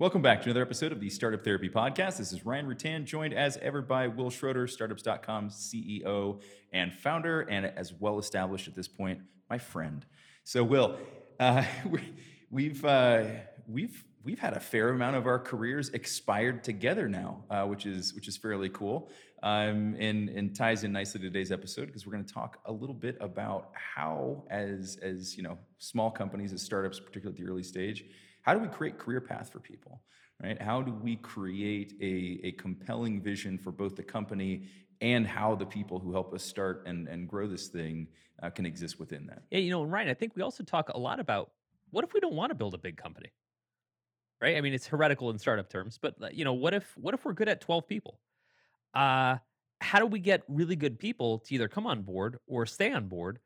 Welcome back to another episode of the Startup Therapy Podcast. This is Ryan Rutan, joined as ever by Will Schroter, Startups.com CEO and founder, and as well established at this point, my friend. So, Will, uh, we've uh, we've we've had a fair amount of our careers expired together now, uh, which is which is fairly cool, um, and and ties in nicely to today's episode because we're going to talk a little bit about how, as as you know, small companies, as startups, particularly at the early stage how do we create career path for people right? How do we create a, a compelling vision for both the company and how the people who help us start and, and grow this thing uh, can exist within that? Yeah you know ryan i think we also talk a lot about what if we don't want to build a big company right? I mean it's heretical in startup terms but you know what if what if we're good at 12 people? Uh how do we get really good people to either come on board or stay on board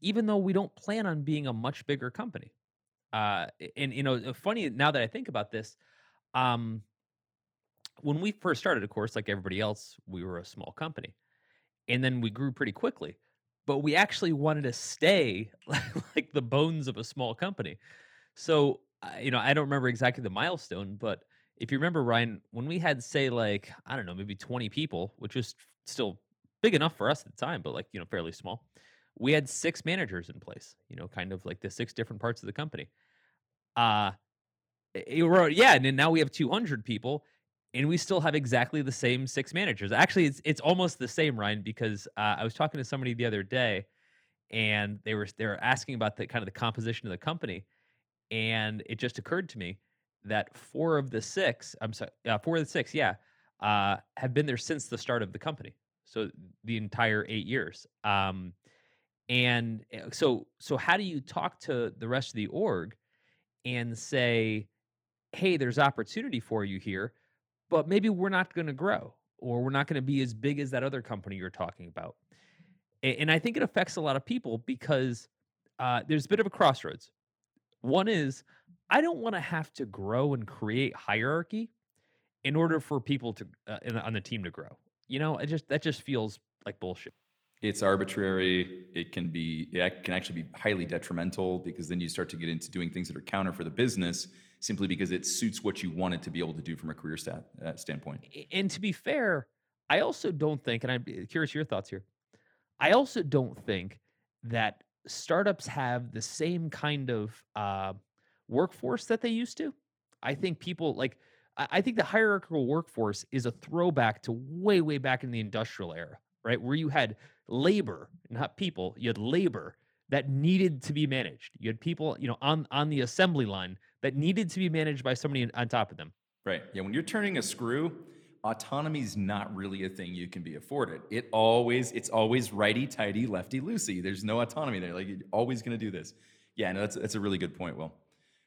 even though we don't plan on being a much bigger company uh, and you know, uh, funny now that I think about this, um, when we first started, of course, like everybody else, we were a small company, and then we grew pretty quickly. But we actually wanted to stay like the bones of a small company. So uh, you know, I don't remember exactly the milestone, but if you remember, Ryan, when we had say like I don't know, maybe twenty people, which was still big enough for us at the time, but like you know, fairly small we had six managers in place, you know, kind of like the six different parts of the company. Uh wrote, yeah, and now we have 200 people and we still have exactly the same six managers. Actually, it's it's almost the same, Ryan, because uh, I was talking to somebody the other day and they were they were asking about the kind of the composition of the company and it just occurred to me that four of the six, I'm sorry, uh, four of the six, yeah, uh, have been there since the start of the company. So the entire 8 years. Um and eh, so so how do you talk to the rest of the org and say, hey, there's opportunity for you here, but maybe we're not going to grow or we're not going to be as big as that other company you're talking about. And I think it affects a lot of people because uh, there's a bit of a crossroads. One is I don't want to have to grow and create hierarchy in order for people to uh, on the team to grow. You know, it just that just feels like bullshit it's arbitrary. It can be it can actually be highly detrimental because then you start to get into doing things that are counter for the business simply because it suits what you wanted to be able to do from a career stat, uh, standpoint. And to be fair i also don't think and i'm curious your thoughts here. I also don't think that startups have the same kind of uh, workforce that they used to. I think people like I think the hierarchical workforce is a throwback to way, way back in the industrial era, right? Where you had labor, not people. You had labor that needed to be managed. You had people, you know, on on the assembly line that needed to be managed by somebody on top of them. Right. Yeah. When you're turning a screw, autonomy is not really a thing you can be afforded. It always, it's always righty tighty, lefty loosey. There's no autonomy there. Like you're always going to do this. Yeah. No, that's that's a really good point. Will.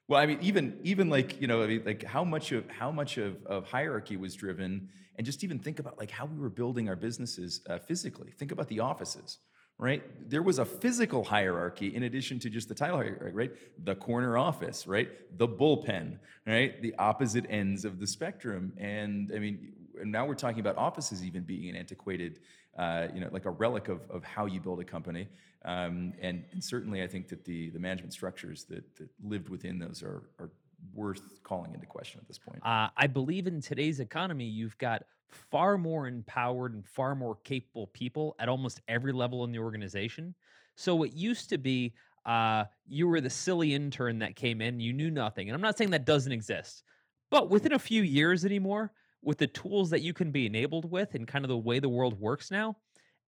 Well, I mean, even even like you know, I mean, like how much of how much of, of hierarchy was driven, and just even think about like how we were building our businesses uh, physically. Think about the offices, right? There was a physical hierarchy in addition to just the title hierarchy, right? The corner office, right? The bullpen, right? The opposite ends of the spectrum, and I mean, now we're talking about offices even being an antiquated, uh, you know, like a relic of of how you build a company. Um, and, and, certainly, I think that the the management structures that, that lived within those are, are worth calling into question at this point. Uh, I believe in today's economy, you've got far more empowered and far more capable people at almost every level in the organization. So it used to be uh, you were the silly intern that came in, you knew nothing. And I'm not saying that doesn't exist, but within a few years anymore, with the tools that you can be enabled with and kind of the way the world works now,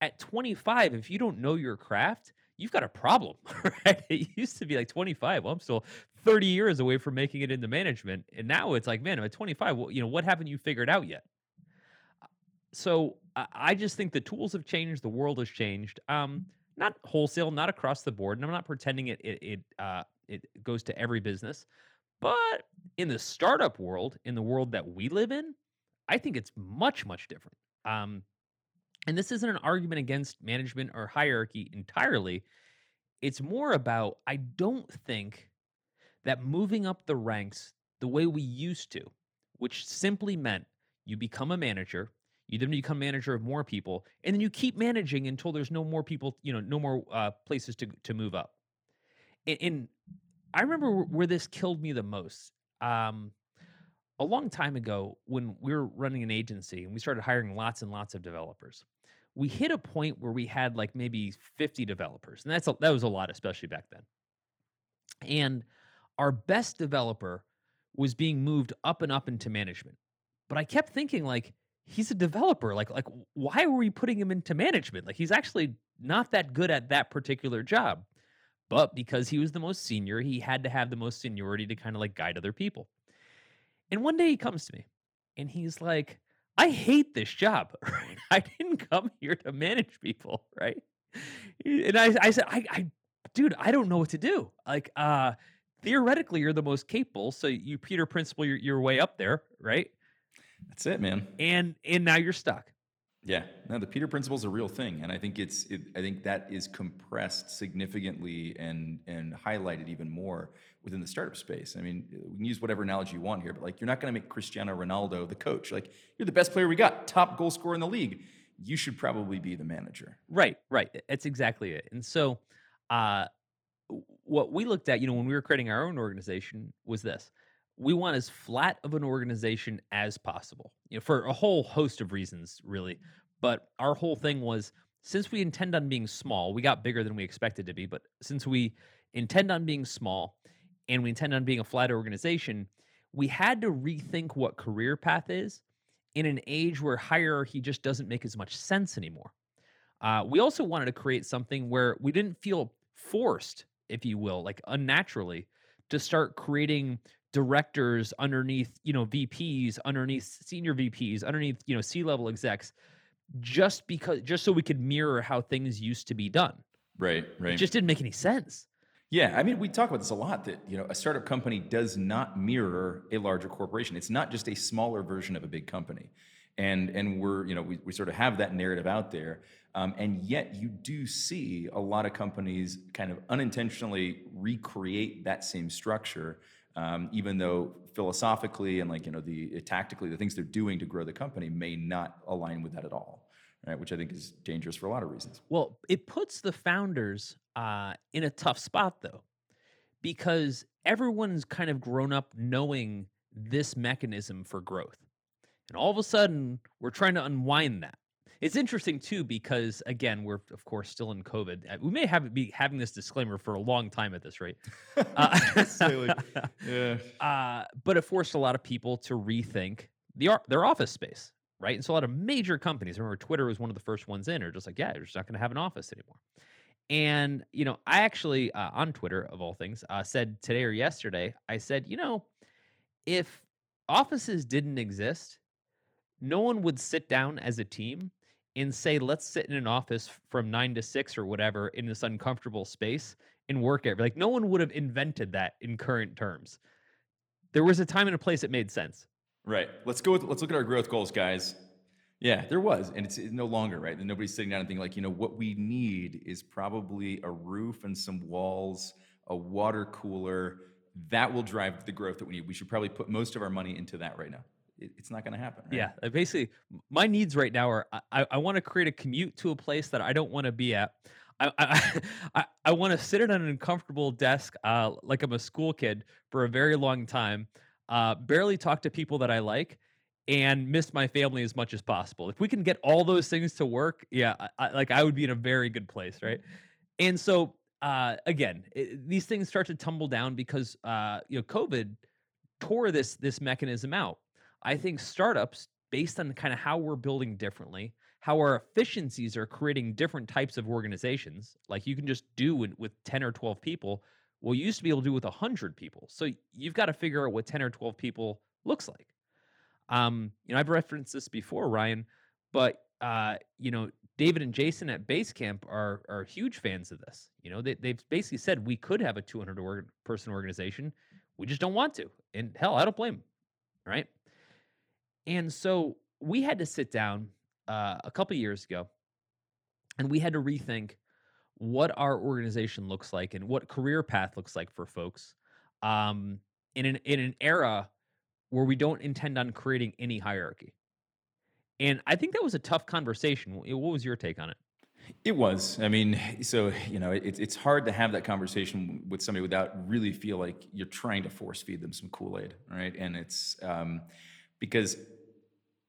at 25, if you don't know your craft, you've got a problem, right? It used to be like 25. Well, I'm still 30 years away from making it into management. And now it's like, man, I'm at 25. Well, you know, what haven't you figured out yet? So I just think the tools have changed. The world has changed. Um, not wholesale, not across the board. And I'm not pretending it, it, it, uh, it goes to every business. But in the startup world, in the world that we live in, I think it's much, much different. Um, and this isn't an argument against management or hierarchy entirely. It's more about, I don't think that moving up the ranks the way we used to, which simply meant you become a manager, you then become manager of more people, and then you keep managing until there's no more people, you know, no more uh, places to to move up. And, and I remember where this killed me the most. Um, a long time ago when we were running an agency and we started hiring lots and lots of developers we hit a point where we had like maybe 50 developers and that's a, that was a lot especially back then. And our best developer was being moved up and up into management but i kept thinking like he's a developer like like why were we putting him into management? Like he's actually not that good at that particular job. But because he was the most senior he had to have the most seniority to kind of like guide other people. And one day he comes to me and he's like, I hate this job. Right? I didn't come here to manage people, right? And I, I said, I, I, dude, I don't know what to do. Like, uh, theoretically, you're the most capable, so you Peter Principle you're way up there, right? That's it, man. And and now you're stuck. Yeah, no, the Peter Principle is a real thing, and I think it's, it, I think that is compressed significantly and and highlighted even more within the startup space. I mean, we can use whatever analogy you want here, but like, you're not going to make Cristiano Ronaldo the coach. Like, you're the best player we got, top goal scorer in the league. You should probably be the manager. Right, right. That's exactly it. And so, uh, what we looked at, you know, when we were creating our own organization, was this: we want as flat of an organization as possible you know for a whole host of reasons really. But our whole thing was since we intend on being small we got bigger than we expected to be but since we intend on being small and we intend on being a flat organization we had to rethink what career path is in an age where hierarchy just doesn't make as much sense anymore. Uh, we also wanted to create something where we didn't feel forced if you will like unnaturally to start creating directors underneath you know vps underneath senior vps underneath you know c level execs just because just so we could mirror how things used to be done Right, right. it just didn't make any sense Yeah, I mean, we talk about this a lot that, you know, a startup company does not mirror a larger corporation. It's not just a smaller version of a big company. And and we're, you know, we, we sort of have that narrative out there. Um, and yet you do see a lot of companies kind of unintentionally recreate that same structure, um, even though philosophically and like, you know, the tactically, the things they're doing to grow the company may not align with that at all. Right, which I think is dangerous for a lot of reasons. well it puts the founders uh, in a tough spot though because everyone's kind of grown up knowing this mechanism for growth and all of a sudden we're trying to unwind that it's interesting too because again we're of course still in covid Uh, we may have be having this disclaimer for a long time at this rate Uh, Yeah. uh, but it forced a lot of people to rethink the their office space, right? And so a lot of major companies, I remember Twitter was one of the first ones in, are just like, yeah, you're just not going to have an office anymore. And you know, I actually uh, on Twitter of all things uh, said today or yesterday, I said, you know, if offices didn't exist, no one would sit down as a team and say, let's sit in an office from nine to six or whatever in this uncomfortable space and work every like no one would have invented that in current terms. There was a time and a place it made sense. Right. Let's go with let's look at our growth goals, guys. Yeah, there was, and it's, it's no longer right. And nobody's sitting down and thinking like, you know, what we need is probably a roof and some walls, a water cooler. That will drive the growth that we need. We should probably put most of our money into that right now. It, it's not going to happen. Right? Yeah, basically, my needs right now are I, I, I want to create a commute to a place that I don't want to be at. I I, I, I want to sit at an uncomfortable desk, uh, like I'm a school kid for a very long time. Uh, barely talk to people that I like, and miss my family as much as possible. If we can get all those things to work, yeah, I, I, like I would be in a very good place, right? And so, uh, again, it, these things start to tumble down because uh, you know COVID tore this this mechanism out. I think startups, based on kind of how we're building differently, how our efficiencies are creating different types of organizations, like you can just do with, with 10 or 12 people. Well, you used to be able to do with 100 people. So you've got to figure out what 10 or 12 people looks like. Um, you know, I've referenced this before, Ryan, but uh, you know, David and Jason at Basecamp are are huge fans of this. You know, they they've basically said we could have a 200 org- person organization, we just don't want to. And hell, I don't blame them, right? And so we had to sit down uh, a couple years ago, and we had to rethink what our organization looks like and what career path looks like for folks um, in an in an era where we don't intend on creating any hierarchy. And I think that was a tough conversation. What was your take on it? It was. I mean, so you know, it, it's hard to have that conversation with somebody without really feel like you're trying to force feed them some Kool Aid, right? And it's um, because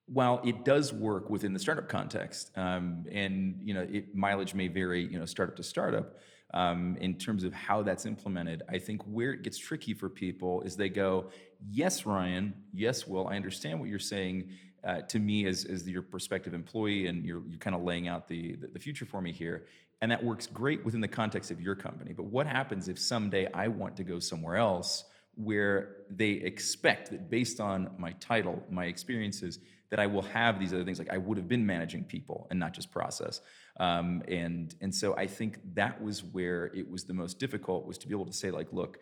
while it does work within the startup context, um, and you know, it, mileage may vary, you know, startup to startup. Um, in terms of how that's implemented, I think where it gets tricky for people is they go, "Yes, Ryan. Yes, Will. I understand what you're saying." uh, to me as, as your prospective employee and you're, you're kind of laying out the, the, the future for me here. And that works great within the context of your company. But what happens if someday I want to go somewhere else where they expect that based on my title, my experiences, that I will have these other things like I would have been managing people and not just process. Um, and and so I think that was where it was the most difficult was to be able to say like, look,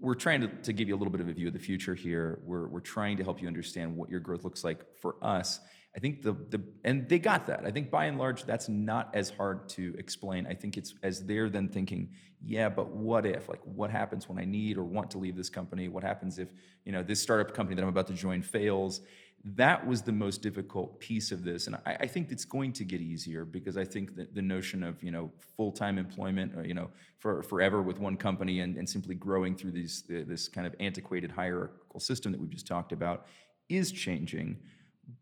we're trying to, to give you a little bit of a view of the future here. We're, we're trying to help you understand what your growth looks like for us. I think the, the and they got that. I think by and large, that's not as hard to explain. I think it's as they're then thinking, yeah, but what if? Like, what happens when I need or want to leave this company? What happens if you know this startup company that I'm about to join fails? That was the most difficult piece of this. And I, I, think it's going to get easier because i think that the notion of you know full-time employment or you know for forever with one company and, and simply growing through these this kind of antiquated hierarchical system that we've just talked about is changing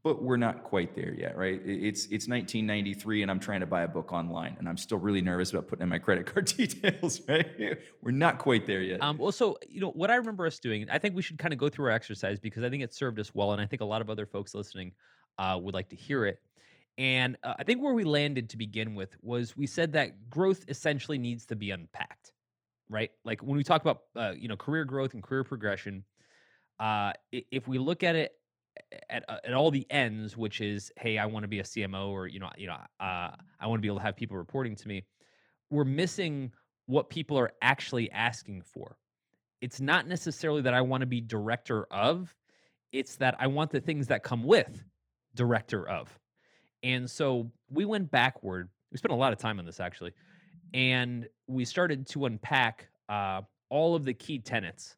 but we're not quite there yet, right? It's it's 1993, and I'm trying to buy a book online, and I'm still really nervous about putting in my credit card details, right? We're not quite there yet. Um, well, so you know what I remember us doing. I think we should kind of go through our exercise because I think it served us well, and I think a lot of other folks listening uh, would like to hear it. And uh, I think where we landed to begin with was we said that growth essentially needs to be unpacked, right? Like when we talk about uh, you know career growth and career progression, uh, if we look at it at, uh, at all the ends, which is, hey, I want to be a CMO, or you know, you know, uh, I want to be able to have people reporting to me. We're missing what people are actually asking for. It's not necessarily that I want to be director of; it's that I want the things that come with director of. And so we went backward. We spent a lot of time on this actually, and we started to unpack uh, all of the key tenets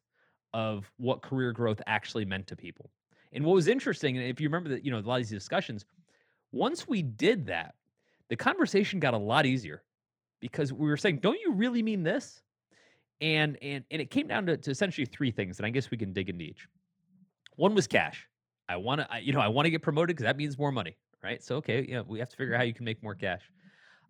of what career growth actually meant to people. And what was interesting, and if you remember that, you know, a lot of these discussions, once we did that, the conversation got a lot easier because we were saying, "Don't you really mean this?" And and and it came down to, to essentially three things, and I guess we can dig into each. One was cash. I want to, you know, I want to get promoted because that means more money, right? So okay, yeah, we have to figure out how you can make more cash.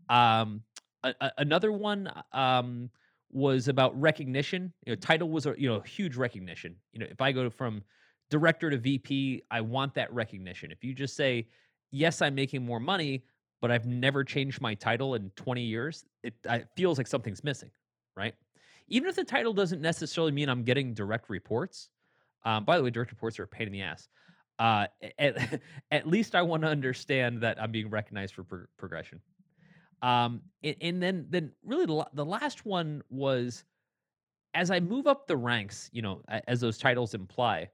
Um, a, a, another one um, was about recognition. You know, title was a you know huge recognition. You know, if I go from director to VP, I want that recognition. If you just say, yes, I'm making more money, but I've never changed my title in 20 years, it, it feels like something's missing, right? Even if the title doesn't necessarily mean I'm getting direct reports. Um, by the way, direct reports are a pain in the ass. Uh, at, at least I want to understand that I'm being recognized for pro- progression. Um, and, and, then, then really the, the last one was as I move up the ranks, you know, as those titles imply,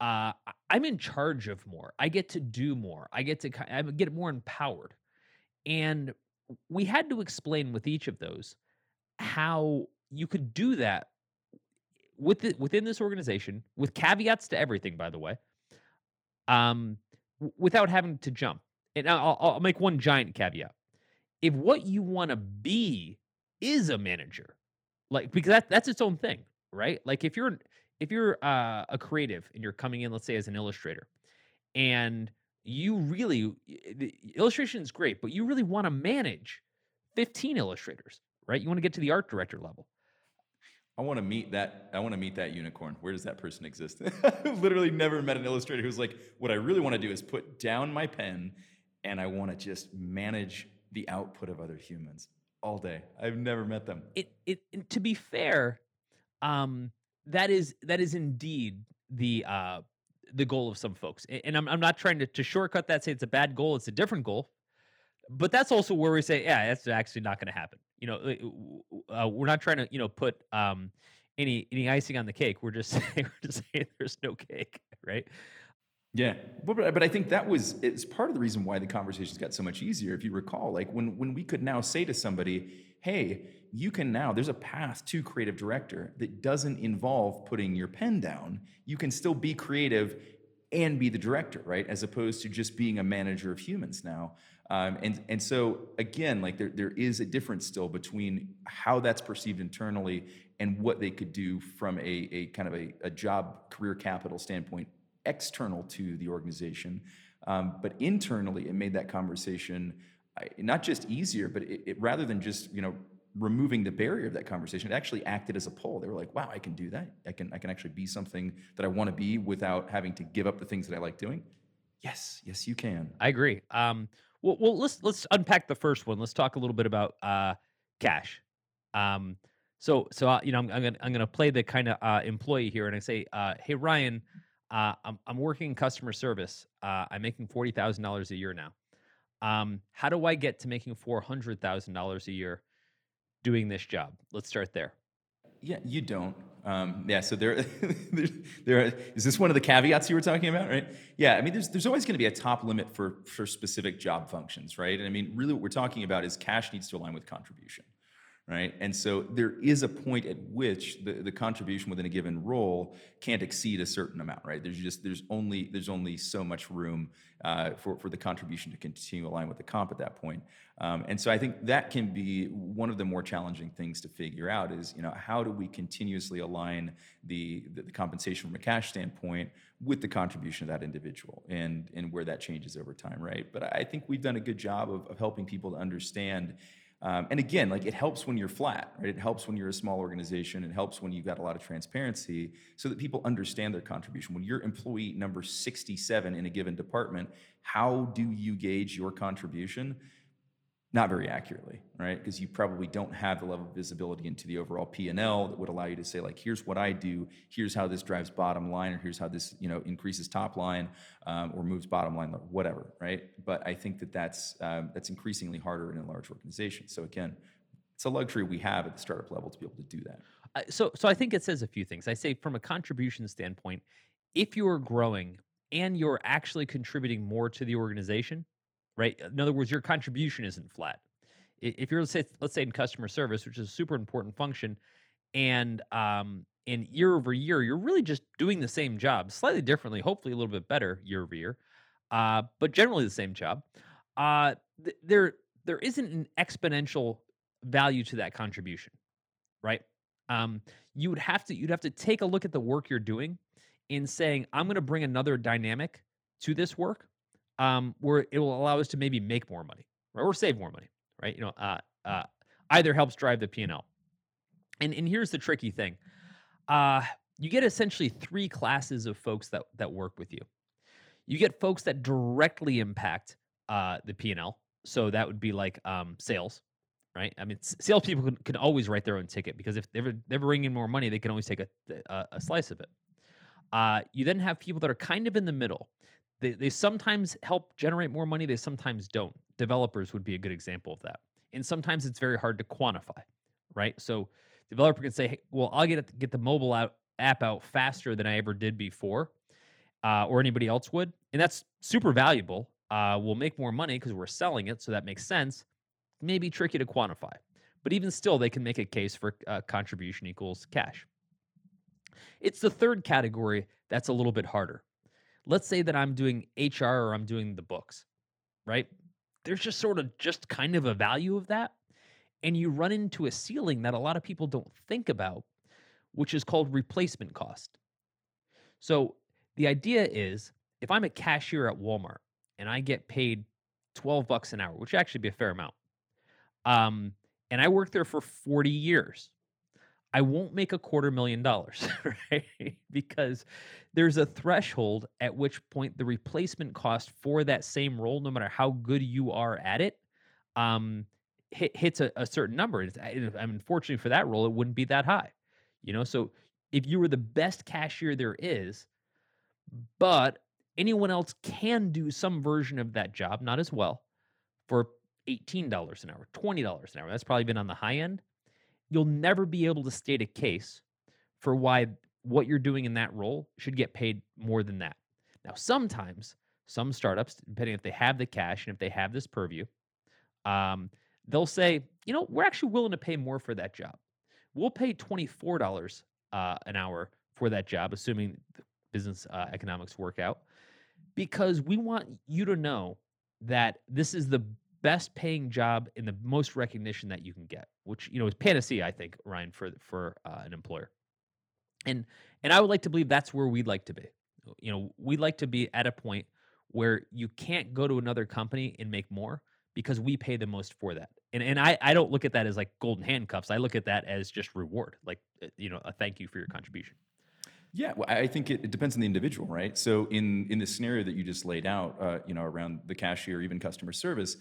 uh, I'm in charge of more. I get to do more. I get to I get more empowered. And we had to explain with each of those how you could do that with the, within this organization with caveats to everything by the way um without having to jump and I'll, I'll make one giant caveat if what you want to be is a manager like because that, that's its own thing right like if you're if you're uh, a creative and you're coming in, let's say as an illustrator, and you really the illustration is great, but you really want to manage 15 illustrators, right? You want to get to the art director level. I want to meet that. I want to meet that unicorn. Where does that person exist? I've literally never met an illustrator who's like, what I really want to do is put down my pen, and I want to just manage the output of other humans all day. I've never met them. It, it, to be fair, um, that is that is indeed the uh the goal of some folks. And I'm I'm not trying to, to shortcut that, say it's a bad goal, it's a different goal. But that's also where we say, yeah, that's actually not going to happen. You know, uh, we're not trying to, you know, put um, any any icing on the cake. We're just saying, we're just saying there's no cake, right? Yeah, but but I think that was it's part of the reason why the conversations got so much easier. If you recall, like when when we could now say to somebody, "Hey, you can now, there's a path to creative director that doesn't involve putting your pen down. You can still be creative and be the director, right? As opposed to just being a manager of humans now. Um, and and so again, like there there is a difference still between how that's perceived internally and what they could do from a, a kind of a, a job career capital standpoint external to the organization. Um, but internally, it made that conversation not just easier, but it, it rather than just you know removing the barrier of that conversation, it actually acted as a pull. They were like, "Wow, I can do that. I can I can actually be something that I want to be without having to give up the things that I like doing." Yes, yes, you can. I agree. Um, well, well, let's let's unpack the first one. Let's talk a little bit about uh, cash. Um, so so uh, you know, I'm, I'm gonna I'm gonna play the kind of uh, employee here, and I say, uh, hey Ryan, uh, I'm I'm working in customer service. Uh, I'm making forty thousand dollars a year now. Um, how do I get to making four hundred thousand dollars a year doing this job? Let's start there. Yeah, you don't. Um, yeah, so there, there, there is this one of the caveats you were talking about, right? Yeah, I mean, there's there's always going to be a top limit for for specific job functions, right? And I mean, really, what we're talking about is cash needs to align with contribution, right? And so there is a point at which the, the contribution within a given role can't exceed a certain amount, right? There's just there's only there's only so much room uh, for for the contribution to continue align with the comp at that point. Um, and so I think that can be one of the more challenging things to figure out is you know how do we continuously align the the, the compensation from a cash standpoint with the contribution of that individual and and where that changes over time, right? But I think we've done a good job of, of helping people to understand um, and again, like it helps when you're flat, right? It helps when you're a small organization. It helps when you've got a lot of transparency so that people understand their contribution. When you're employee number 67 in a given department, how do you gauge your contribution? Not very accurately, right? Because you probably don't have the level of visibility into the overall P&L that would allow you to say like, here's what I do, here's how this drives bottom line, or here's how this you know increases top line um, or moves bottom line, whatever, right? But I think that that's um, that's increasingly harder in a large organization. So again, it's a luxury we have at the startup level to be able to do that. Uh, so so I think it says a few things. I say from a contribution standpoint, if you're growing and you're actually contributing more to the organization, right? In other words, your contribution isn't flat. If you're let's say let's say in customer service, which is a super important function, and um year over year, you're really just doing the same job, slightly differently, hopefully a little bit better year over year, uh, but generally the same job. Uh, th- there there isn't an exponential value to that contribution, right? Um, you would have to you'd have to take a look at the work you're doing in saying I'm going to bring another dynamic to this work um, where it will allow us to maybe make more money, right, or save more money, right? You know, uh, uh, either helps drive the P and. And here's the tricky thing: uh, you get essentially three classes of folks that that work with you. You get folks that directly impact uh, the P and L, so that would be like um, sales, right? I mean, salespeople can, can always write their own ticket because if they're they're bringing more money, they can always take a a, a slice of it. Uh, you then have people that are kind of in the middle. They, they sometimes help generate more money, they sometimes don't. Developers would be a good example of that. And sometimes it's very hard to quantify, right? So, developer can say, hey, well, I'll get, get the mobile out, app out faster than I ever did before, uh, or anybody else would. And that's super valuable. Uh, we'll make more money because we're selling it. So, that makes sense. Maybe tricky to quantify. But even still, they can make a case for uh, contribution equals cash. It's the third category that's a little bit harder. Let's say that I'm doing HR or I'm doing the books, right? There's just sort of just kind of a value of that. And you run into a ceiling that a lot of people don't think about, which is called replacement cost. So the idea is if I'm a cashier at Walmart and I get paid 12 bucks an hour, which actually be a fair amount, um, and I work there for 40 years, I won't make a quarter million dollars, right? because there's a threshold at which point the replacement cost for that same role, no matter how good you are at it, um, hit, hits a, a certain number. It's, I, for that role, it wouldn't be that high, you know. So if you were the best cashier there is, but anyone else can do some version of that job, not as well, for $18 an hour, $20 an hour. That's probably been on the high end you'll never be able to state a case for why what you're doing in that role should get paid more than that. Now, sometimes some startups, depending if they have the cash and if they have this purview, um, they'll say, you know, we're actually willing to pay more for that job. We'll pay $24 uh, an hour for that job, assuming business uh, economics work out because we want you to know that this is the best paying job and the most recognition that you can get, which you know is panacea, I think, Ryan, for for uh, an employer. And and I would like to believe that's where we'd like to be. You know, we'd like to be at a point where you can't go to another company and make more because we pay the most for that. And and I I don't look at that as like golden handcuffs. I look at that as just reward, like uh, you know, a thank you for your contribution. Yeah, well, I think it, it depends on the individual, right? So in in the scenario that you just laid out, uh, you know, around the cashier, even customer service,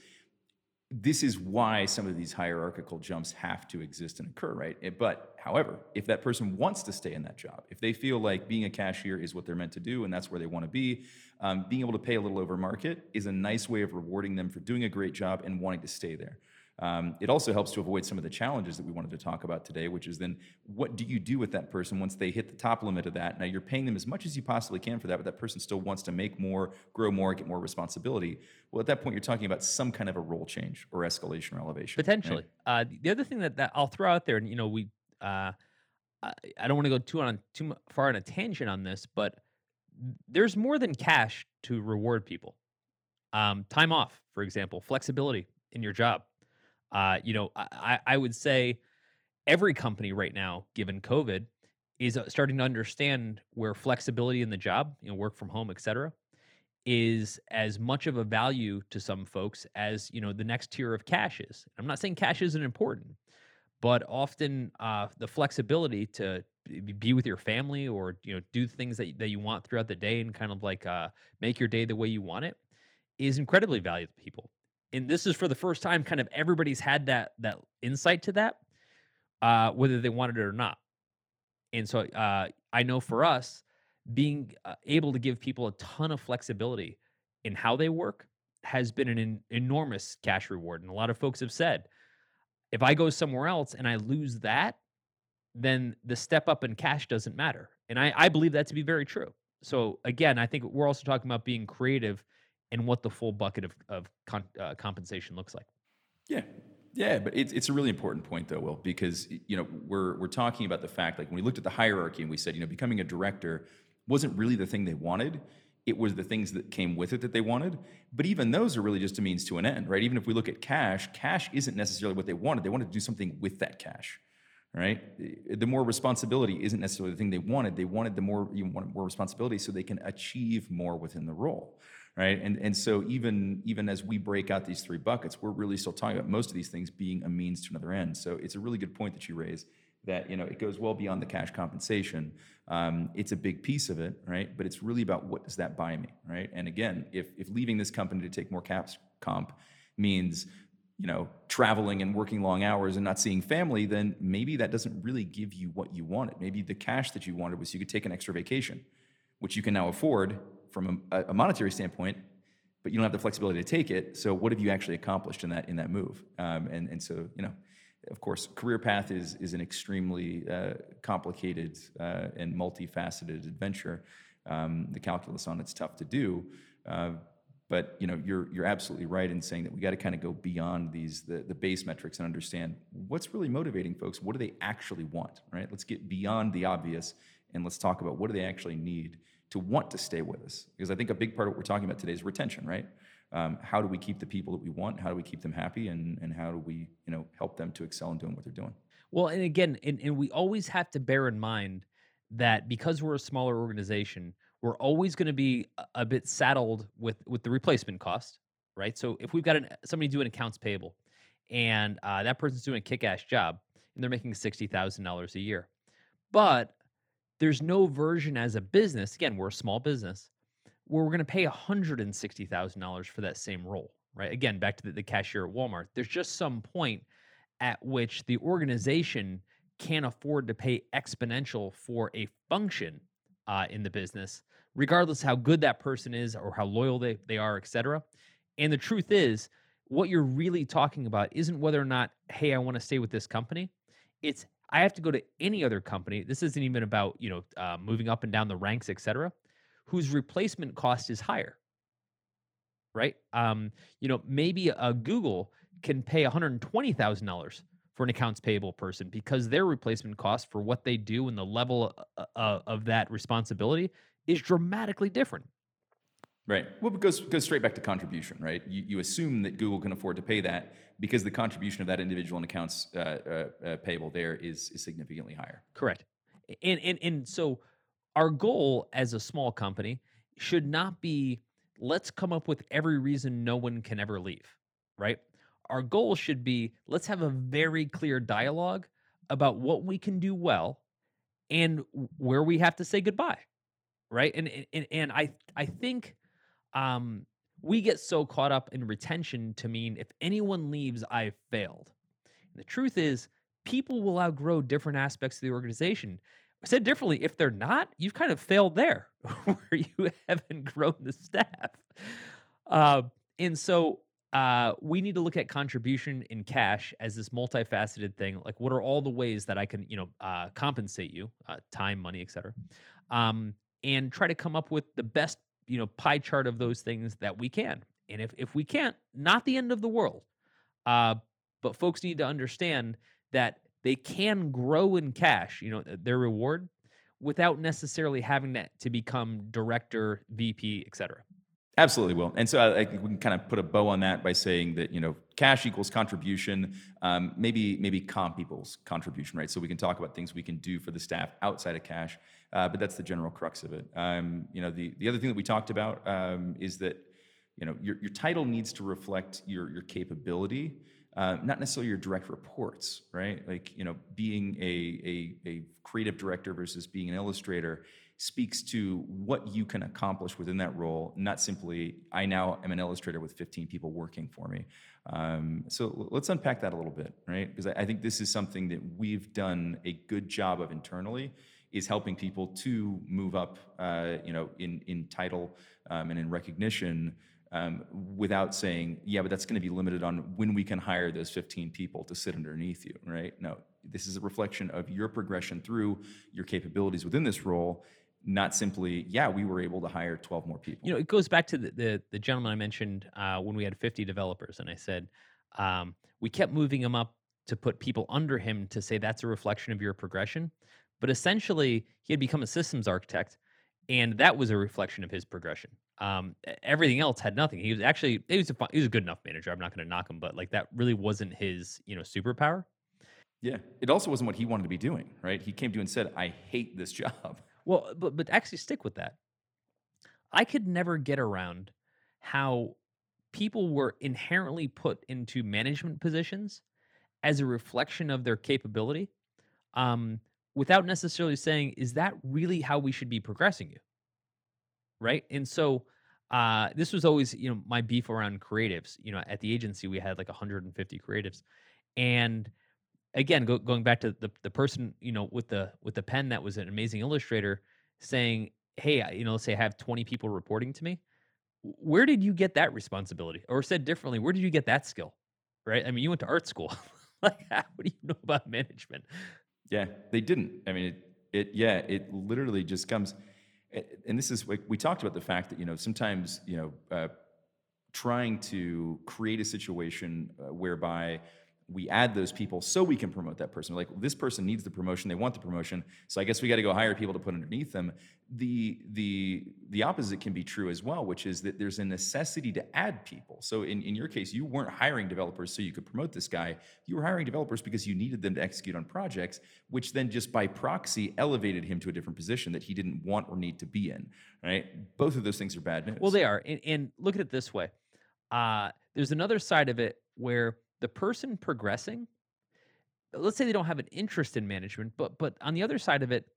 this is why some of these hierarchical jumps have to exist and occur, right? Eh, but however, if that person wants to stay in that job, if they feel like being a cashier is what they're meant to do and that's where they want to be, um, being able to pay a little over market is a nice way of rewarding them for doing a great job and wanting to stay there. Um, it also helps to avoid some of the challenges that we wanted to talk about today, which is then what do you do with that person once they hit the top limit of that? Now you're paying them as much as you possibly can for that, but that person still wants to make more, grow more, get more responsibility. Well, at that point, you're talking about some kind of a role change or escalation or elevation. Potentially. Right? Uh, the other thing that, that I'll throw out there, and you know, we, uh, I, I don't want to go too on too far on a tangent on this, but there's more than cash to reward people. Um, time off, for example, flexibility in your job uh, you know, I, I would say every company right now, given COVID, is uh, starting to understand where flexibility in the job, you know, work from home, et cetera, is as much of a value to some folks as you know the next tier of cash is. I'm not saying cash isn't important, but often uh, the flexibility to be with your family or you know do things that that you want throughout the day and kind of like uh, make your day the way you want it is incredibly valuable to people and this is for the first time kind of everybody's had that that insight to that uh whether they wanted it or not. And so uh i know for us being uh, able to give people a ton of flexibility in how they work has been an en- enormous cash reward. And a lot of folks have said if i go somewhere else and i lose that then the step up in cash doesn't matter. And i i believe that to be very true. So again i think we're also talking about being creative and what the full bucket of, of con, uh, compensation looks like. Yeah. Yeah, but it's, it's a really important point though, Will, because you know we're we're talking about the fact like when we looked at the hierarchy and we said you know becoming a director wasn't really the thing they wanted. It was the things that came with it that they wanted. But even those are really just a means to an end, right? Even if we look at cash, cash isn't necessarily what they wanted. They wanted to do something with that cash, right? The more responsibility isn't necessarily the thing they wanted. They wanted the more you wanted more responsibility so they can achieve more within the role, right? And and so even even as we break out these three buckets, we're really still talking about most of these things being a means to another end. So it's a really good point that you raise that you know it goes well beyond the cash compensation. Um, it's a big piece of it, right? But it's really about what does that buy me, right? And again, if if leaving this company to take more caps comp means you know traveling and working long hours and not seeing family then maybe that doesn't really give you what you wanted maybe the cash that you wanted was you could take an extra vacation which you can now afford from a, a, monetary standpoint, but you don't have the flexibility to take it. So what have you actually accomplished in that in that move? Um, and and so you know, of course, career path is is an extremely uh, complicated uh, and multifaceted adventure. Um, the calculus on it's tough to do. Uh, but you know you're you're absolutely right in saying that we got to kind of go beyond these the, the base metrics and understand what's really motivating folks what do they actually want right let's get beyond the obvious and let's talk about what do they actually need to want to stay with us. Because I think a big part of what we're talking about today is retention, right? Um, how do we keep the people that we want? How do we keep them happy? And, and how do we, you know, help them to excel in doing what they're doing? Well, and again, and, and we always have to bear in mind that because we're a smaller organization, we're always going to be a, bit saddled with with the replacement cost, right? So if we've got an, somebody doing accounts payable, and uh, that person's doing a kick-ass job, and they're making sixty thousand dollars a year, but there's no version as a business, again, we're a small business, where we're going to pay $160,000 for that same role, right? Again, back to the, the cashier at Walmart. There's just some point at which the organization can't afford to pay exponential for a function uh, in the business, regardless how good that person is or how loyal they, they are, et cetera. And the truth is, what you're really talking about isn't whether or not, hey, I want to stay with this company. It's I have to go to any other company. This isn't even about you know uh, moving up and down the ranks, et cetera, whose replacement cost is higher. Right? Um, you know, maybe a Google can pay one hundred twenty thousand dollars for an accounts payable person because their replacement cost for what they do and the level uh, uh, of that responsibility is dramatically different. Right. Well, it goes goes straight back to contribution, right? You, you assume that Google can afford to pay that because the contribution of that individual in accounts uh, uh, uh, payable there is is significantly higher. Correct. And and and so our goal as a small company should not be let's come up with every reason no one can ever leave, right? Our goal should be let's have a very clear dialogue about what we can do well and where we have to say goodbye, right? And and, and I I think um, we get so caught up in retention to mean if anyone leaves, I've failed. And the truth is, people will outgrow different aspects of the organization. I said differently, if they're not, you've kind of failed there, where you haven't grown the staff. Uh, and so uh, we need to look at contribution in cash as this multifaceted thing. Like, what are all the ways that I can, you know, uh, compensate you, uh, time, money, etc., um, and try to come up with the best you know pie chart of those things that we can. And if if we can't not the end of the world. Uh but folks need to understand that they can grow in cash you know their reward without necessarily having that to become director vp etc Absolutely will. And so I, I, we can kind of put a bow on that by saying that, you know, cash equals contribution, um, maybe, maybe comp equals contribution, right? So we can talk about things we can do for the staff outside of cash, uh, but that's the general crux of it. Um, you know, the, the other thing that we talked about um, is that, you know, your, your title needs to reflect your, your capability, uh, not necessarily your direct reports, right? Like, you know, being a, a, a creative director versus being an illustrator speaks to what you can accomplish within that role, not simply, I now am an illustrator with 15 people working for me. Um, so let's unpack that a little bit, right? Because I, I think this is something that we've done a good job of internally is helping people to move up, uh, you know, in, in title um, and in recognition um, without saying, yeah, but that's going to be limited on when we can hire those 15 people to sit underneath you, right? No, this is a reflection of your progression through your capabilities within this role not simply, yeah, we were able to hire 12 more people. You know, it goes back to the the, the gentleman I mentioned uh, when we had 50 developers, and I said um, we kept moving him up to put people under him to say that's a reflection of your progression, but essentially he had become a systems architect, and that was a reflection of his progression. Um, everything else had nothing. He was actually he was a he was a good enough manager. I'm not going to knock him, but like that really wasn't his you know superpower. Yeah, it also wasn't what he wanted to be doing. Right? He came to you and said, "I hate this job." Well, but but actually stick with that. I could never get around how people were inherently put into management positions as a reflection of their capability um, without necessarily saying, is that really how we should be progressing you? Right. And so uh, this was always, you know, my beef around creatives. You know, at the agency, we had like 150 creatives. And again, go, going back to the the person you know with the with the pen that was an amazing illustrator saying, "Hey, you know, let's say I have 20 people reporting to me. Where did you get that responsibility? Or said differently, where did you get that skill? Right? I mean, you went to art school. like, what do you know about management? Yeah, they didn't. I mean, it, it yeah, it literally just comes. And this is we talked about the fact that you know sometimes you know uh, trying to create a situation uh, whereby we add those people so we can promote that person. Like this person needs the promotion, they want the promotion, so I guess we got to go hire people to put underneath them. The the the opposite can be true as well, which is that there's a necessity to add people. So in, in your case, you weren't hiring developers so you could promote this guy. You were hiring developers because you needed them to execute on projects, which then just by proxy elevated him to a different position that he didn't want or need to be in. Right? Both of those things are bad news. Well, they are. And, and look at it this way. Uh, there's another side of it where the person progressing let's say they don't have an interest in management but but on the other side of it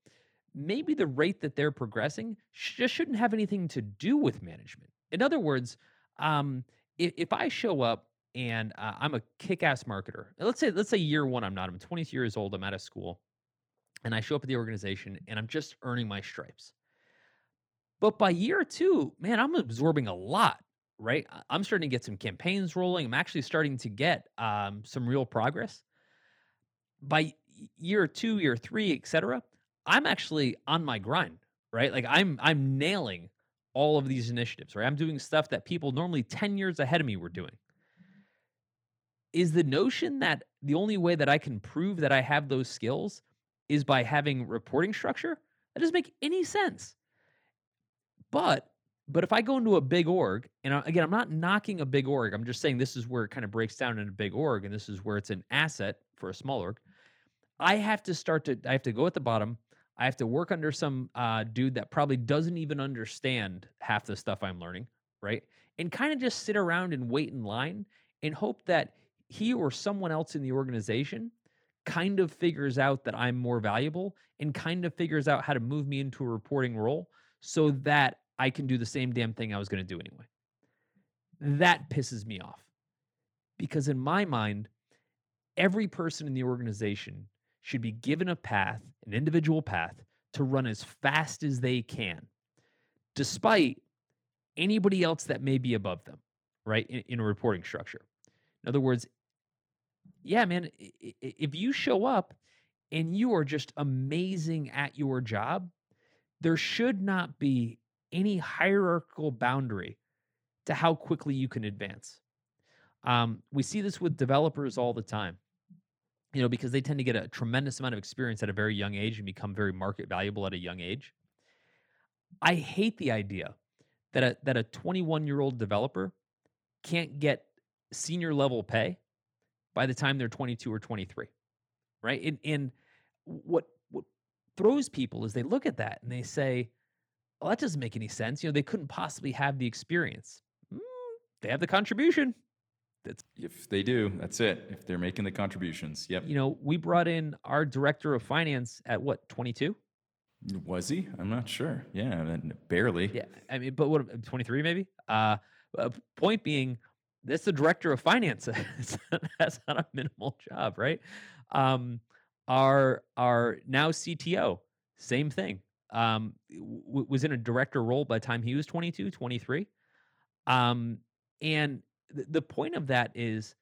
maybe the rate that they're progressing just shouldn't have anything to do with management. In other words um, if, if i show up and uh, i'm a kick-ass marketer let's say let's say year one i'm not i'm 20 years old i'm out of school and i show up at the organization and i'm just earning my stripes. But by year two man i'm absorbing a lot right? I'm starting to get some campaigns rolling. I'm actually starting to get um, some real progress. By year two, year three, etc., I'm actually on my grind, right? Like I'm I'm nailing all of these initiatives, right? I'm doing stuff that people normally 10 years ahead of me were doing. Is the notion that the only way that I can prove that I have those skills is by having reporting structure? That doesn't make any sense. But but if I go into a big org, and I, again, I'm not knocking a big org. I'm just saying this is where it kind of breaks down in a big org, and this is where it's an asset for a small org. I have to start to. I have to go at the bottom. I have to work under some uh, dude that probably doesn't even understand half the stuff I'm learning, right? And kind of just sit around and wait in line and hope that he or someone else in the organization kind of figures out that I'm more valuable and kind of figures out how to move me into a reporting role so that I can do the same damn thing I was going to do anyway. That pisses me off. Because in my mind, every person in the organization should be given a path, an individual path, to run as fast as they can, despite anybody else that may be above them, right? In, in a reporting structure. In other words, yeah, man, if you show up and you are just amazing at your job, there should not be any hierarchical boundary to how quickly you can advance. Um, we see this with developers all the time, you know, because they tend to get a tremendous amount of experience at a very young age and become very market valuable at a young age. I hate the idea that a that a 21 year old developer can't get senior level pay by the time they're 22 or 23, right? And, and what what throws people is they look at that and they say, "Well, that doesn't make any sense." You know, they couldn't possibly have the experience. Mm, they have the contribution. That's if they do, that's it. If they're making the contributions, yep. You know, we brought in our director of finance at what 22. Was he? I'm not sure. Yeah, barely. Yeah, I mean, but what 23 maybe? Uh, uh point being, that's the director of finance. that's not a minimal job, right? Um, our our now CTO, same thing. Um, w- was in a director role by the time he was 22, 23. Um, and th- the point of that is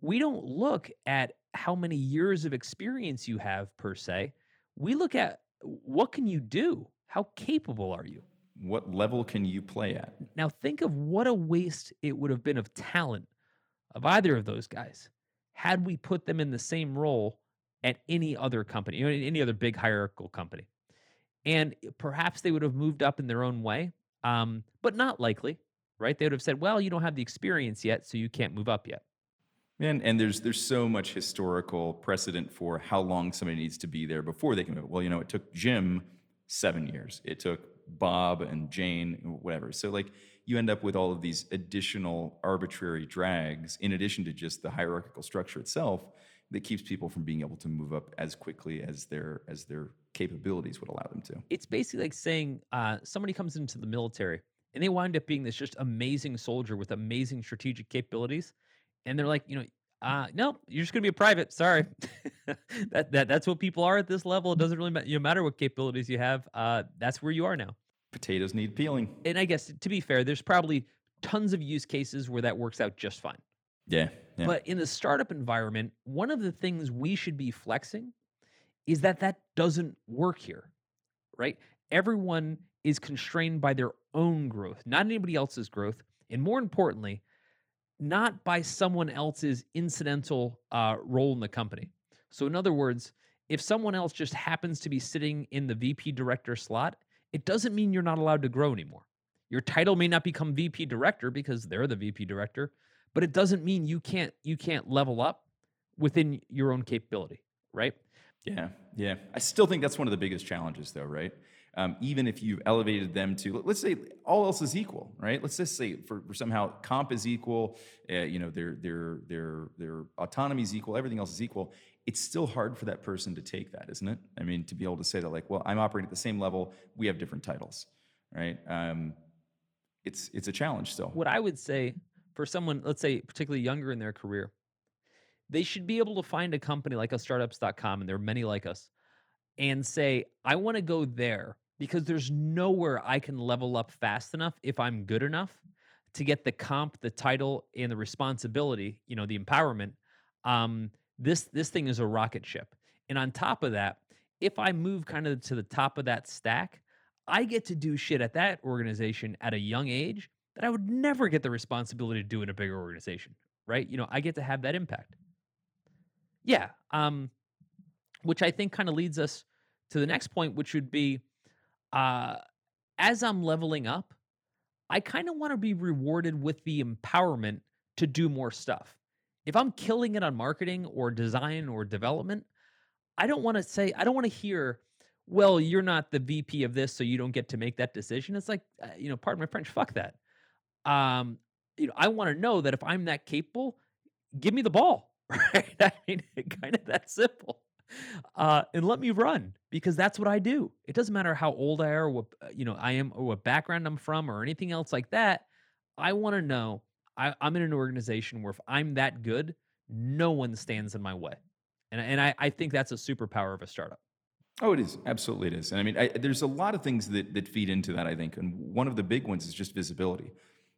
we don't look at how many years of experience you have per se. We look at what can you do? How capable are you? What level can you play at? Now, think of what a waste it would have been of talent of either of those guys had we put them in the same role at any other company, you know, any other big hierarchical company. And perhaps they would have moved up in their own way, um, but not likely, right? They would have said, well, you don't have the experience yet, so you can't move up yet. And, and there's there's so much historical precedent for how long somebody needs to be there before they can move. Well, you know, it took Jim seven years. It took Bob and Jane, whatever. So like you end up with all of these additional arbitrary drags in addition to just the hierarchical structure itself that keeps people from being able to move up as quickly as their as their capabilities would allow them to. It's basically like saying uh, somebody comes into the military and they wind up being this just amazing soldier with amazing strategic capabilities, and they're like, you know, uh, no, you're just gonna be a private. Sorry, that, that that's what people are at this level. It doesn't really matter, you know, matter what capabilities you have. Uh, that's where you are now. Potatoes need peeling. And I guess to be fair, there's probably tons of use cases where that works out just fine. Yeah, yeah. But in the startup environment, one of the things we should be flexing is that that doesn't work here, right? Everyone is constrained by their own growth, not anybody else's growth, and more importantly, not by someone else's incidental uh, role in the company. So, in other words, if someone else just happens to be sitting in the VP director slot, it doesn't mean you're not allowed to grow anymore. Your title may not become VP director because they're the VP director, but it doesn't mean you can't you can't level up within your own capability, right? Yeah, yeah. I still think that's one of the biggest challenges, though, right? um, even if you've elevated them to let's say all else is equal right let's just say for, for somehow comp is equal uh, you know their their their their autonomy is equal everything else is equal it's still hard for that person to take that isn't it i mean to be able to say that like well i'm operating at the same level we have different titles right um, it's it's a challenge still what i would say for someone let's say particularly younger in their career they should be able to find a company like a startups.com and there are many like us and say i want to go there because there's nowhere I can level up fast enough if I'm good enough to get the comp, the title, and the responsibility, you know, the empowerment. Um, this this thing is a rocket ship. And on top of that, if I move kind of to the top of that stack, I get to do shit at that organization at a young age that I would never get the responsibility to do in a bigger organization, right? You know, I get to have that impact. Yeah, um, which I think kind of leads us to the next point, which would be uh, as I'm leveling up, I kind of want to be rewarded with the empowerment to do more stuff. If I'm killing it on marketing or design or development, I don't want to say, I don't want to hear, well, you're not the VP of this, so you don't get to make that decision. It's like, uh, you know, pardon my French, fuck that. Um, you know, I want to know that if I'm that capable, give me the ball, right? I mean, kind of that simple. Uh, and let me run because that's what I do. It doesn't matter how old I are, what uh, you know I am, or what background I'm from, or anything else like that. I want to know I, I'm in an organization where if I'm that good, no one stands in my way, and and I, I think that's a superpower of a startup. Oh, it is absolutely it is, and I mean, I, there's a lot of things that that feed into that. I think, and one of the big ones is just visibility.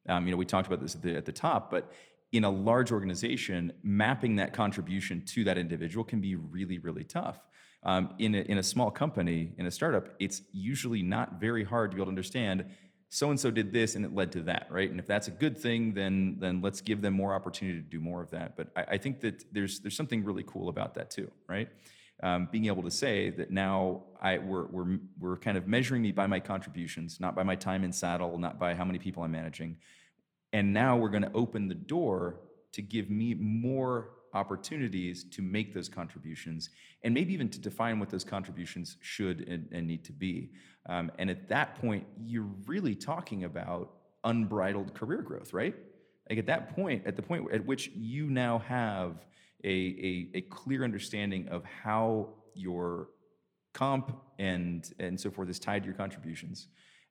Um, you know, we talked about this at the, at the top, but in a large organization, mapping that contribution to that individual can be really, really tough. Um, in, a, in a small company, in a startup, it's usually not very hard to be able to understand so and so did this and it led to that, right? And if that's a good thing, then then let's give them more opportunity to do more of that. But I, I think that there's there's something really cool about that too, right? Um, being able to say that now I we're, we're we're kind of measuring me by my contributions, not by my time in saddle, not by how many people I'm managing, and now we're going to open the door to give me more opportunities to make those contributions and maybe even to define what those contributions should and, and need to be. Um, and at that point, you're really talking about unbridled career growth, right? Like at that point, at the point at which you now have a, a, a clear understanding of how your comp and, and so forth is tied to your contributions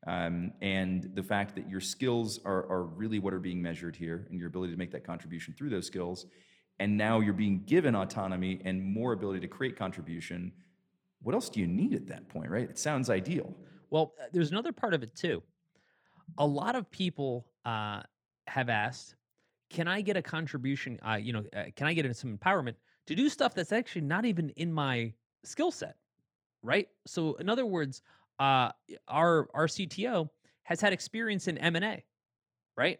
um, and the fact that your skills are, are really what are being measured here and your ability to make that contribution through those skills. And now you're being given autonomy and more ability to create contribution. What else do you need at that point, right? It sounds ideal. Well, uh, there's another part of it too. A lot of people uh, have asked, "Can I get a contribution? Uh, you know, uh, can I get some empowerment to do stuff that's actually not even in my skill set?" Right. So, in other words, uh, our our CTO has had experience in M and A, right?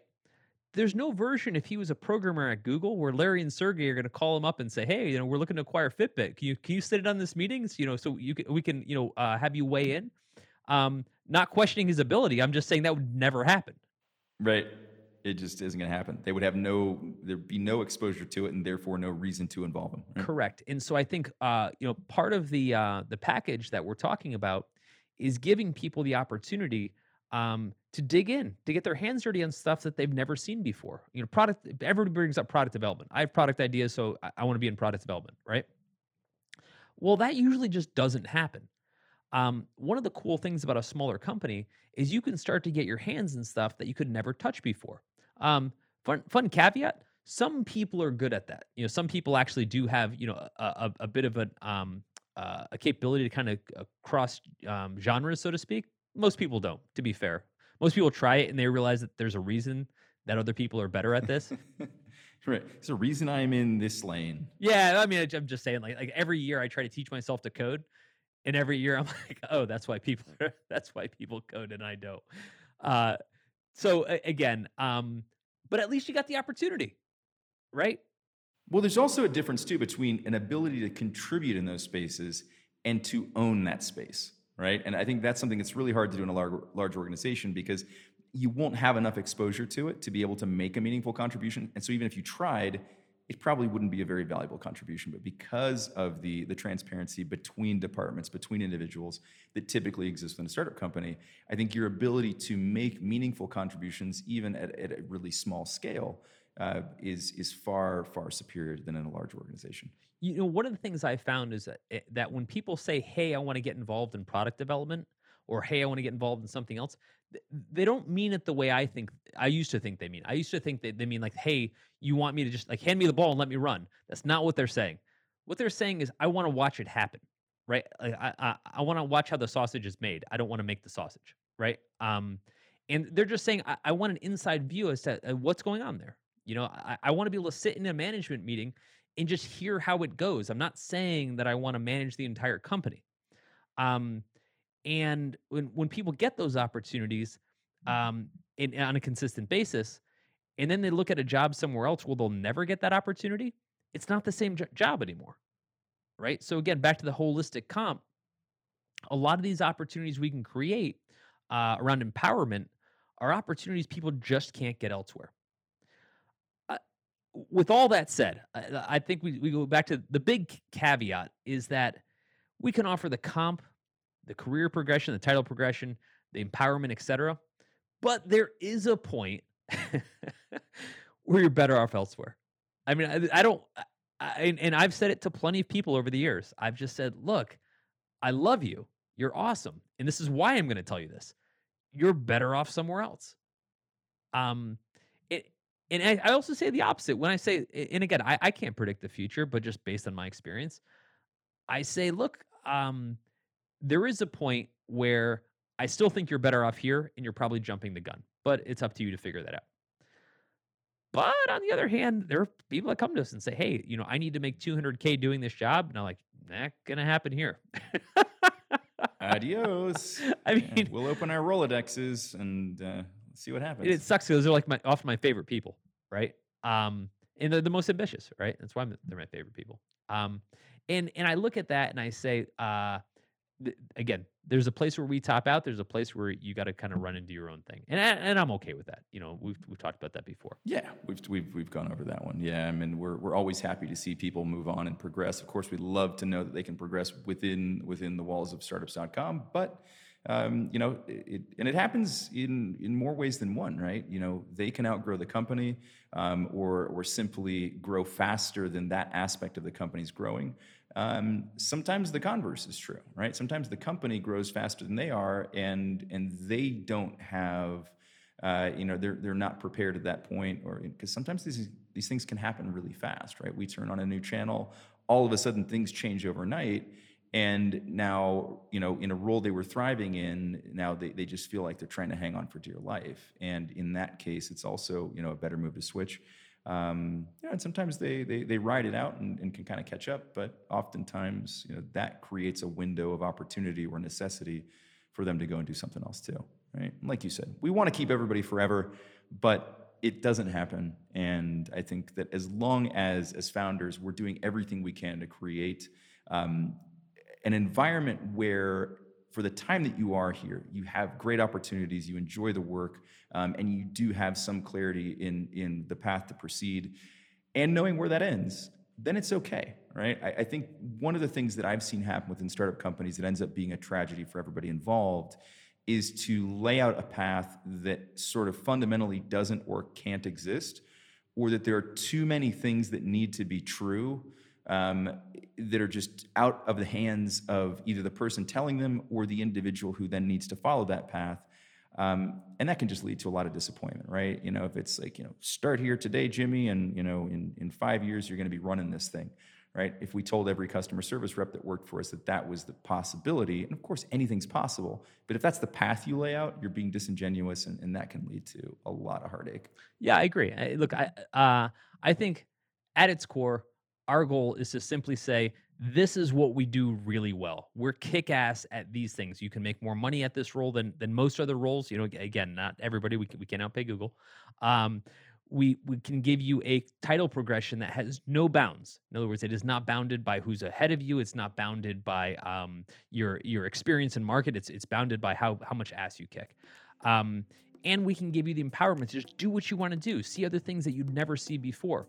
There's no version if he was a programmer at Google where Larry and Sergey are going to call him up and say, "Hey, you know, we're looking to acquire Fitbit. Can you can you sit in on this meetings? You know, so you can, we can you know uh, have you weigh in." Um, not questioning his ability. I'm just saying that would never happen. Right. It just isn't going to happen. They would have no, there'd be no exposure to it, and therefore no reason to involve them. Right? Correct. And so I think, uh, you know, part of the uh, the package that we're talking about is giving people the opportunity um, to dig in, to get their hands dirty on stuff that they've never seen before. You know, product. Everybody brings up product development. I have product ideas, so I, I want to be in product development, right? Well, that usually just doesn't happen. Um, one of the cool things about a smaller company is you can start to get your hands in stuff that you could never touch before. Um, fun, fun caveat: some people are good at that. You know, some people actually do have you know a, a, a bit of a um, uh, a capability to kind of uh, cross um, genres, so to speak. Most people don't, to be fair. Most people try it and they realize that there's a reason that other people are better at this. right. There's a reason I'm in this lane. Yeah, I mean, I'm just saying, like, like every year I try to teach myself to code, and every year I'm like, oh, that's why people, are, that's why people code and I don't. Uh, so again, um, but at least you got the opportunity, right? Well, there's also a difference too between an ability to contribute in those spaces and to own that space, right? And I think that's something that's really hard to do in a large, large organization because you won't have enough exposure to it to be able to make a meaningful contribution. And so even if you tried, it probably wouldn't be a very valuable contribution. But because of the, the transparency between departments, between individuals that typically exist in a startup company, I think your ability to make meaningful contributions, even at, at a really small scale, uh, is is far far superior than in a large organization. You know, one of the things I found is that eh, that when people say, "Hey, I want to get involved in product development," or "Hey, I want to get involved in something else," they don't mean it the way I think. I used to think they mean. I used to think that they mean like, "Hey, you want me to just like hand me the ball and let me run." That's not what they're saying. What they're saying is, "I want to watch it happen." Right? Like, I I, I want to watch how the sausage is made. I don't want to make the sausage. Right? Um, and they're just saying, I, I want an inside view as to uh, what's going on there you know, I, I want to be able to sit in a management meeting and just hear how it goes. I'm not saying that I want to manage the entire company. Um, and when when people get those opportunities um, in, on a consistent basis, and then they look at a job somewhere else, well, they'll never get that opportunity. It's not the same jo- job anymore, right? So again, back to the holistic comp. A lot of these opportunities we can create uh, around empowerment are opportunities people just can't get elsewhere. With all that said, I, I think we, we go back to the big caveat is that we can offer the comp, the career progression, the title progression, the empowerment, etc. But there is a point where you're better off elsewhere. I mean, I, I don't, I, and I've said it to plenty of people over the years. I've just said, look, I love you. You're awesome. And this is why I'm going to tell you this. You're better off somewhere else. Um, and I, I also say the opposite when I say, and again, I, I can't predict the future, but just based on my experience, I say, look, um, there is a point where I still think you're better off here and you're probably jumping the gun, but it's up to you to figure that out. But on the other hand, there are people that come to us and say, hey, you know, I need to make 200K doing this job. And I'm like, not going to happen here. Adios. I mean, Yeah, we'll open our Rolodexes and uh, see what happens. it sucks because they're like my, often my favorite people, right? Um, and they're the most ambitious, right? That's why I'm, they're my favorite people. Um, and and I look at that and I say, uh, th- again, there's a place where we top out. There's a place where you got to kind of run into your own thing, and I, and I'm okay with that. You know, we've we've talked about that before. Yeah, we've we've we've gone over that one. Yeah, I mean, we're we're always happy to see people move on and progress. Of course, we'd love to know that they can progress within within the walls of startups.com, but um, you know, it, and it happens in in more ways than one, right? You know, they can outgrow the company, um, or or simply grow faster than that aspect of the company's growing. Um, sometimes the converse is true, right? Sometimes the company grows faster than they are, and and they don't have uh, you know they're they're not prepared at that point or because sometimes these these things can happen really fast right we turn on a new channel all of a sudden things change overnight and now you know in a role they were thriving in now they, they just feel like they're trying to hang on for dear life. And in that case it's also you know a better move to switch. Um, know, and sometimes they, they they ride it out and, and can kind of catch up but oftentimes you know that creates a window of opportunity or necessity for them to go and do something else too right? Like you said we want to keep everybody forever but it doesn't happen. And i think that as long as as founders we're doing everything we can to create um, an environment where for the time that you are here you have great opportunities you enjoy the work um, and you do have some clarity in in the path to proceed. And knowing where that ends then it's okay right? I, I think one of the things that i've seen happen within startup companies that ends up being a tragedy for everybody involved is to lay out a path that sort of fundamentally doesn't or can't exist or that there are too many things that need to be true um, that are just out of the hands of either the person telling them or the individual who then needs to follow that path. Um, and that can just lead to a lot of disappointment, right? You know, if it's like, you know, start here today, Jimmy, and, you know, in, in five years, you're going to be running this thing, right? If we told every customer service rep that worked for us that that was the possibility, and of course, anything's possible, but if that's the path you lay out, you're being disingenuous, and, and that can lead to a lot of heartache. Yeah, I agree. I, look, I uh, I think at its core, our goal is to simply say this is what we do really well. We're kick ass at these things. You can make more money at this role than than most other roles. You know, again, not everybody. We can, we can't outpay Google. Um, we we can give you a title progression that has no bounds. In other words, it is not bounded by who's ahead of you. It's not bounded by um, your your experience in market. It's it's bounded by how how much ass you kick. Um, and we can give you the empowerment to just do what you want to do. See other things that you'd never see before.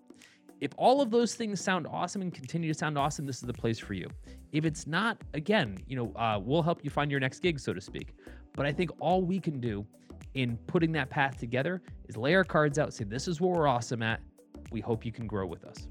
If all of those things sound awesome and continue to sound awesome, this is the place for you. If it's not, again, you know, uh, we'll help you find your next gig, so to speak. But I think all we can do in putting that path together is lay our cards out, say, this is what we're awesome at. We hope you can grow with us.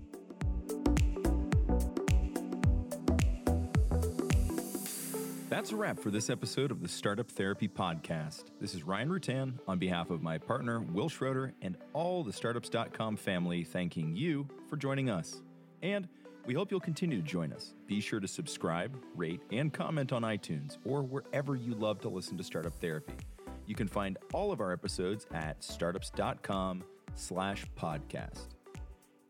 That's a wrap for this episode of the Startup Therapy Podcast. This is Ryan Rutan on behalf of my partner, Wil Schroter, and all the Startups.com family, thanking you for joining us. And we hope you'll continue to join us. Be sure to subscribe, rate, and comment on iTunes or wherever you love to listen to Startup Therapy. You can find all of our episodes at startups.com slash podcast.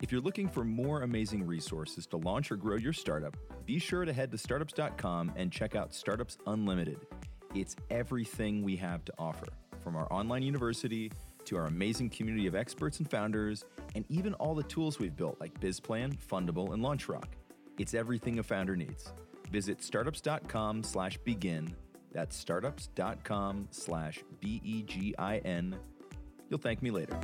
If you're looking for more amazing resources to launch or grow your startup, be sure to head to startups.com and check out Startups Unlimited. It's everything we have to offer, from our online university to our amazing community of experts and founders, and even all the tools we've built like BizPlan, Fundable, and LaunchRock. It's everything a founder needs. Visit startups.com slash begin. That's startups.com slash B E G I N. You'll thank me later.